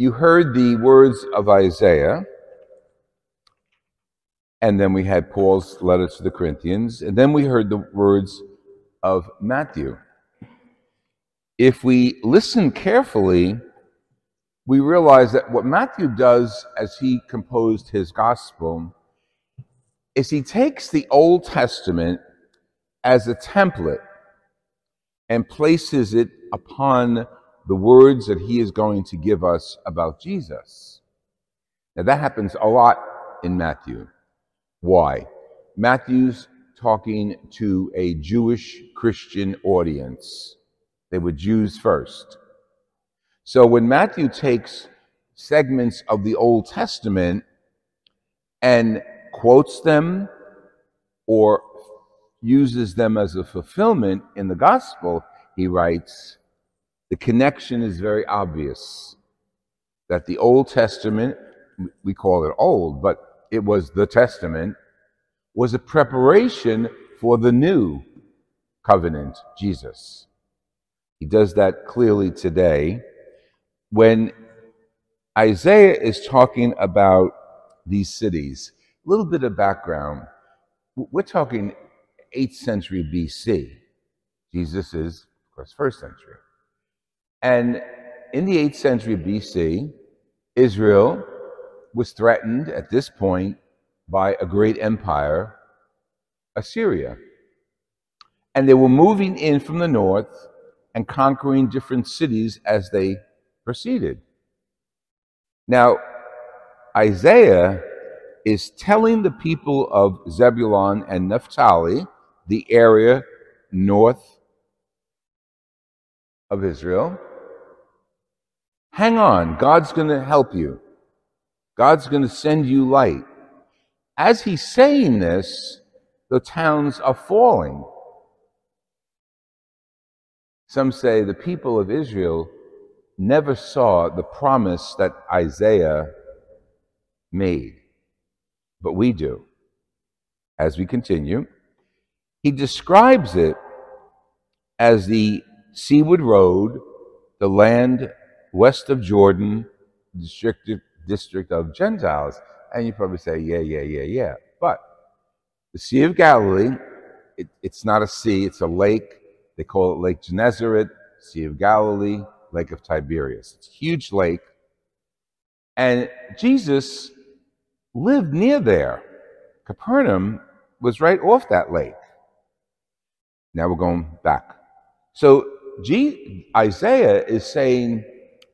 You heard the words of Isaiah, and then we had Paul's letter to the Corinthians, and then we heard the words of Matthew. If we listen carefully, we realize that what Matthew does as he composed his gospel is he takes the Old Testament as a template and places it upon the words that he is going to give us about Jesus. Now, that happens a lot in Matthew. Why? Matthew's talking to a Jewish Christian audience. They were Jews first. So when Matthew takes segments of the Old Testament and quotes them or uses them as a fulfillment in the gospel, he writes, the connection is very obvious that the Old Testament, we call it old, but it was the Testament, was a preparation for the new covenant, Jesus. He does that clearly today. When Isaiah is talking about these cities, a little bit of background. We're talking 8th century BC. Jesus is, of course, first century. And in the 8th century BC, Israel was threatened at this point by a great empire, Assyria. And they were moving in from the north and conquering different cities as they proceeded. Now, Isaiah is telling the people of Zebulun and Naphtali, the area north of Israel, hang on, God's going to help you. God's going to send you light. As he's saying this, the towns are falling. Some say the people of Israel never saw the promise that Isaiah made, but we do. As we continue, he describes it as the seaward road, the land west of Jordan, district, district of Gentiles. And you probably say, yeah, yeah, yeah, yeah. But the Sea of Galilee, it, it's not a sea, it's a lake. They call it Lake Gennesaret, Sea of Galilee, Lake of Tiberias. It's a huge lake. And Jesus lived near there. Capernaum was right off that lake. Now we're going back. So G- Isaiah is saying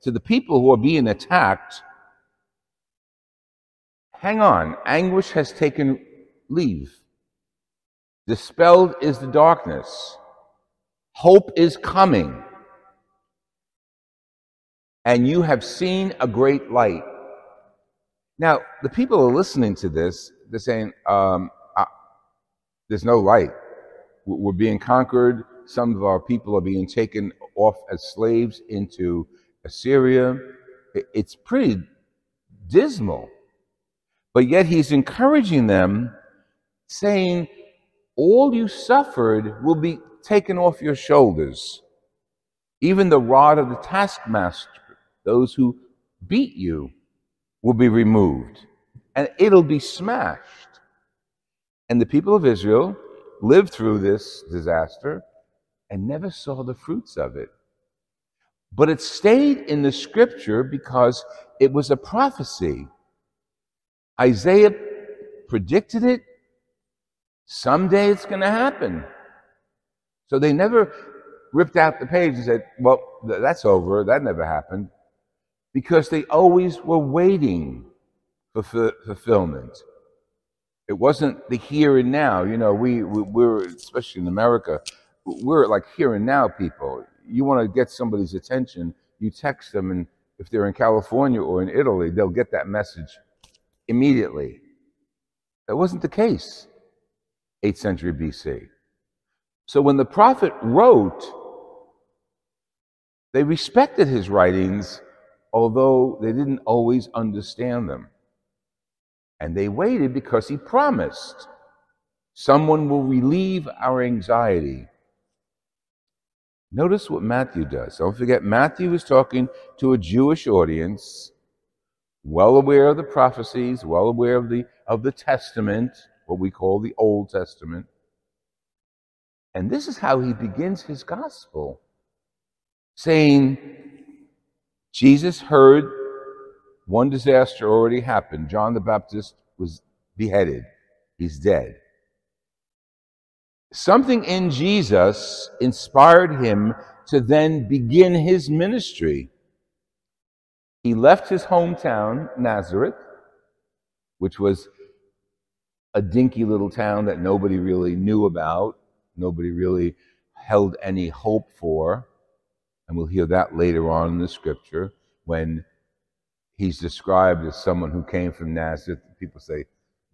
to the people who are being attacked, hang on, anguish has taken leave. Dispelled is the darkness. Hope is coming. And you have seen a great light. Now, the people are listening to this, they're saying, um, there's no light. We're being conquered. Some of our people are being taken off as slaves into Assyria. It's pretty dismal. But yet he's encouraging them, saying, All you suffered will be taken off your shoulders. Even the rod of the taskmaster, those who beat you, will be removed, and it'll be smashed. And the people of Israel lived through this disaster and never saw the fruits of it. But it stayed in the scripture because it was a prophecy. Isaiah predicted it. Someday it's going to happen. So they never ripped out the page and said, well, that's over. That never happened. Because they always were waiting for fulfillment. It wasn't the here and now. You know, we, we, we're, especially in America, we're like here and now people you want to get somebody's attention, you text them, and if they're in California or in Italy, they'll get that message immediately. That wasn't the case, 8th century BC. So when the prophet wrote, they respected his writings, although they didn't always understand them. And they waited because he promised someone will relieve our anxiety Notice what Matthew does. Don't forget, Matthew is talking to a Jewish audience, well aware of the prophecies, well aware of the, of the Testament, what we call the Old Testament. And this is how he begins his gospel, saying, Jesus heard one disaster already happened. John the Baptist was beheaded, he's dead. Something in Jesus inspired him to then begin his ministry. He left his hometown, Nazareth, which was a dinky little town that nobody really knew about, nobody really held any hope for. And we'll hear that later on in the scripture when he's described as someone who came from Nazareth. People say,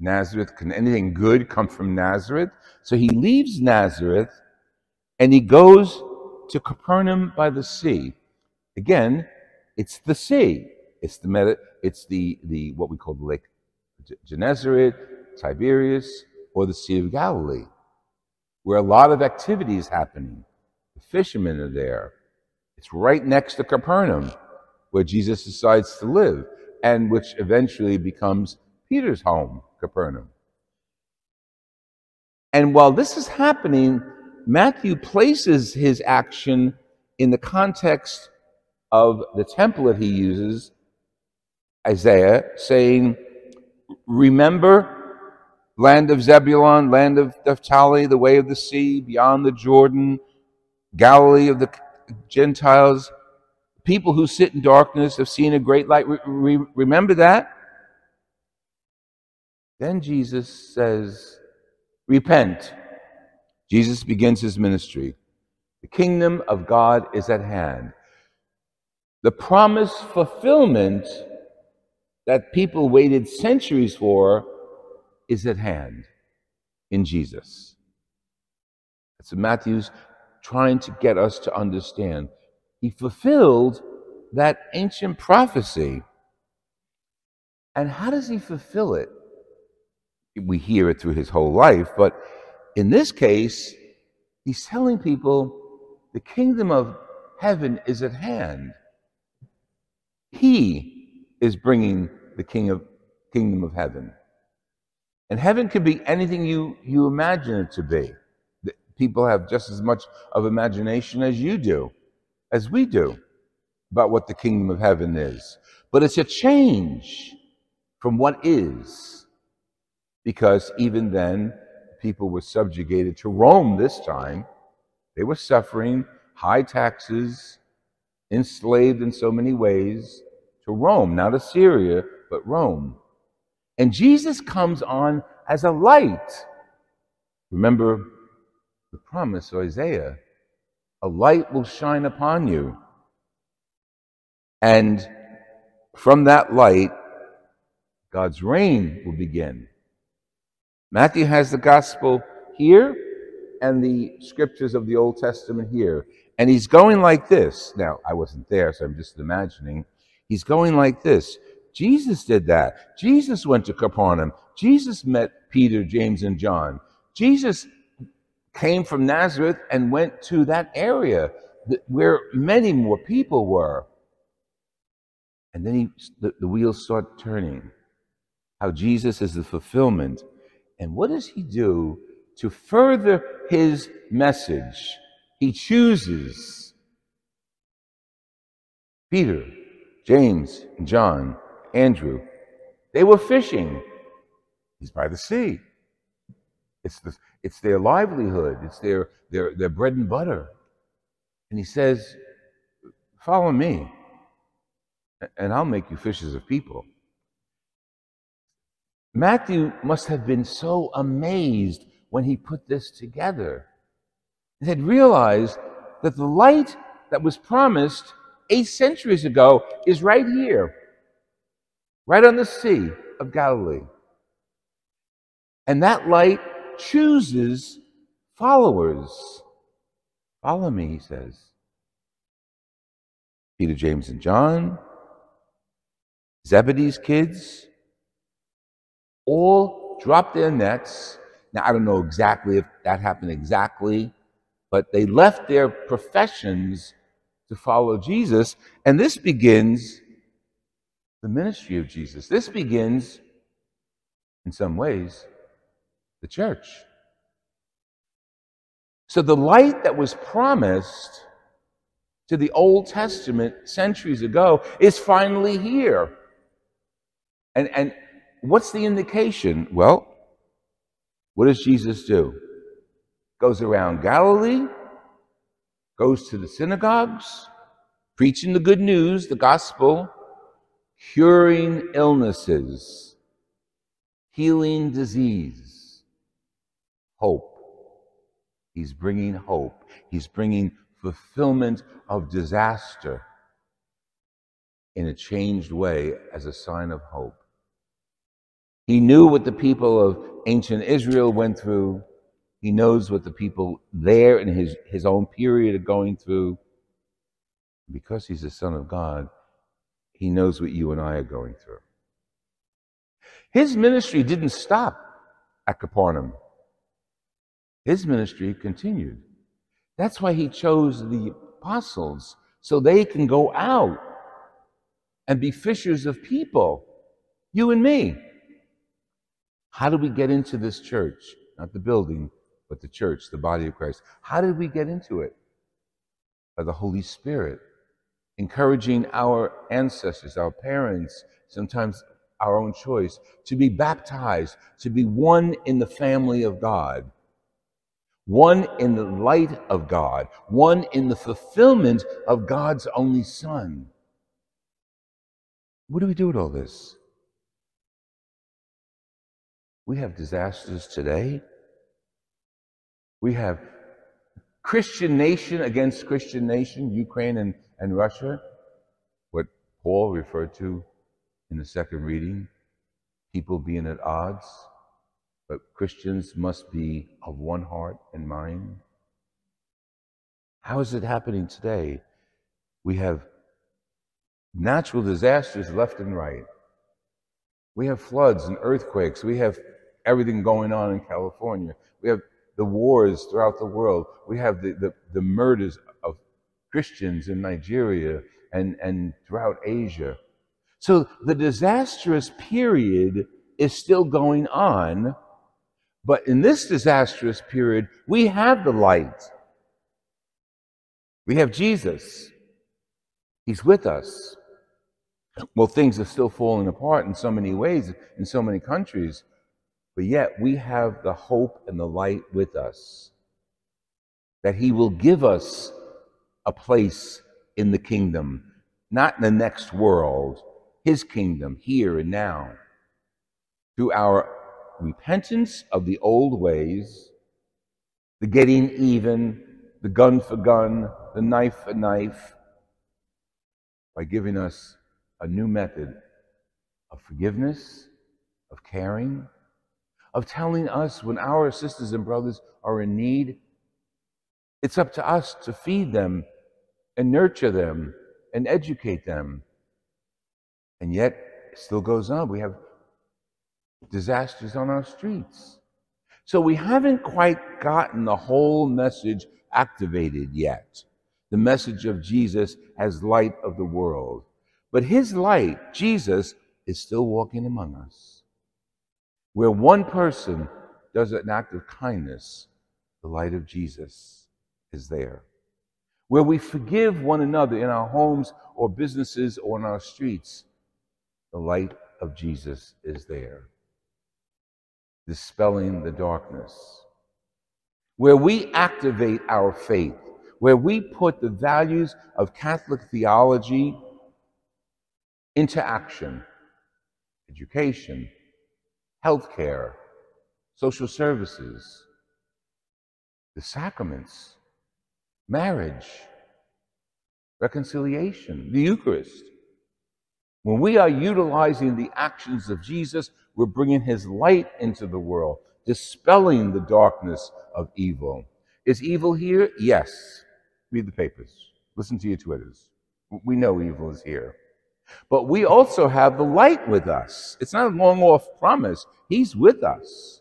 Nazareth, can anything good come from Nazareth? So he leaves Nazareth and he goes to Capernaum by the sea. Again, it's the sea. It's the Medi- it's the, the what we call the Lake Gennesaret, Tiberias, or the Sea of Galilee, where a lot of activity is happening. The fishermen are there. It's right next to Capernaum, where Jesus decides to live, and which eventually becomes Peter's home, Capernaum. And while this is happening, Matthew places his action in the context of the temple that he uses, Isaiah, saying, Remember, land of Zebulun, land of Naphtali, the way of the sea, beyond the Jordan, Galilee of the Gentiles, people who sit in darkness have seen a great light. Re- remember that? Then Jesus says, Repent Jesus begins his ministry. The kingdom of God is at hand. The promised fulfillment that people waited centuries for is at hand in Jesus. That's what Matthew's trying to get us to understand. He fulfilled that ancient prophecy. And how does he fulfill it? We hear it through his whole life, but in this case, he's telling people the kingdom of heaven is at hand. He is bringing the king of kingdom of heaven. And heaven can be anything you, you imagine it to be. People have just as much of imagination as you do, as we do, about what the kingdom of heaven is. But it's a change from what is. Because even then, people were subjugated to Rome this time. They were suffering high taxes, enslaved in so many ways to Rome, not Assyria, but Rome. And Jesus comes on as a light. Remember the promise of Isaiah a light will shine upon you. And from that light, God's reign will begin. Matthew has the gospel here and the scriptures of the Old Testament here. And he's going like this. Now, I wasn't there, so I'm just imagining. He's going like this. Jesus did that. Jesus went to Capernaum. Jesus met Peter, James, and John. Jesus came from Nazareth and went to that area where many more people were. And then he, the, the wheels start turning. How Jesus is the fulfillment and what does he do to further his message? He chooses Peter, James, John, Andrew. They were fishing. He's by the sea. It's, the, it's their livelihood, it's their, their, their bread and butter. And he says, Follow me, and I'll make you fishers of people. Matthew must have been so amazed when he put this together. He had realized that the light that was promised eight centuries ago is right here, right on the Sea of Galilee. And that light chooses followers. Follow me, he says. Peter, James, and John, Zebedee's kids, all dropped their nets. Now, I don't know exactly if that happened exactly, but they left their professions to follow Jesus. And this begins the ministry of Jesus. This begins, in some ways, the church. So the light that was promised to the Old Testament centuries ago is finally here. And, and what's the indication? Well, what does Jesus do? Goes around Galilee, goes to the synagogues, preaching the good news, the gospel, curing illnesses, healing disease, hope. He's bringing hope. He's bringing fulfillment of disaster in a changed way as a sign of hope. He knew what the people of ancient Israel went through. He knows what the people there in his, his own period are going through. Because he's the Son of God, he knows what you and I are going through. His ministry didn't stop at Capernaum. His ministry continued. That's why he chose the apostles, so they can go out and be fishers of people, you and me. How did we get into this church? Not the building, but the church, the body of Christ. How did we get into it? By the Holy Spirit, encouraging our ancestors, our parents, sometimes our own choice, to be baptized, to be one in the family of God one in the light of God, one in the fulfillment of God's only Son. What do we do with all this? We have disasters today. We have Christian nation against Christian nation, Ukraine and, and Russia, what Paul referred to in the second reading, people being at odds but Christians must be of one heart and mind. How is it happening today? We have natural disasters left and right. We have floods and earthquakes. We have everything going on in California. We have the wars throughout the world. We have the, the, the murders of Christians in Nigeria and, and throughout Asia. So the disastrous period is still going on, but in this disastrous period, we have the light. We have Jesus. He's with us. Well, things are still falling apart in so many ways, in so many countries, but yet we have the hope and the light with us that He will give us a place in the kingdom, not in the next world, His kingdom here and now, through our repentance of the old ways, the getting even, the gun for gun, the knife for knife, by giving us a new method of forgiveness, of caring, of telling us when our sisters and brothers are in need. It's up to us to feed them and nurture them and educate them. And yet, it still goes on. We have disasters on our streets. So we haven't quite gotten the whole message activated yet. The message of Jesus as light of the world. But his light, Jesus, is still walking among us. Where one person does an act of kindness, the light of Jesus is there. Where we forgive one another in our homes or businesses or in our streets, the light of Jesus is there dispelling the darkness. Where we activate our faith, where we put the values of Catholic theology into action education, healthcare, social services, the sacraments, marriage, reconciliation, the Eucharist. When we are utilizing the actions of Jesus, we're bringing his light into the world, dispelling the darkness of evil. Is evil here? Yes. Read the papers, listen to your Twitters. We know evil is here. But we also have the light with us. It's not a long off promise, he's with us.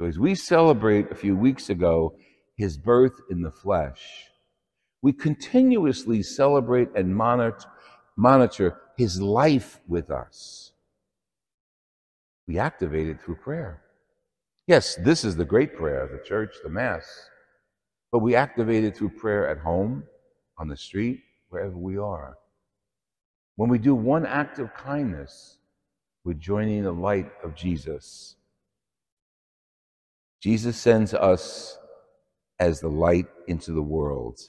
So, as we celebrate a few weeks ago his birth in the flesh, we continuously celebrate and monitor, monitor his life with us. We activate it through prayer. Yes, this is the great prayer the church, the Mass, but we activate it through prayer at home, on the street, wherever we are. When we do one act of kindness, we're joining the light of Jesus. Jesus sends us as the light into the world,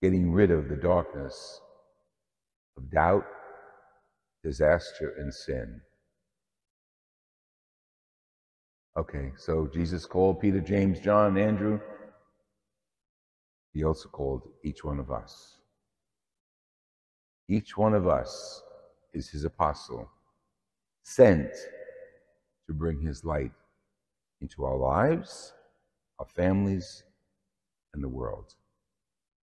getting rid of the darkness of doubt, disaster, and sin. Okay, so Jesus called Peter, James, John, Andrew. He also called each one of us. Each one of us is his apostle, sent to bring his light into our lives, our families, and the world.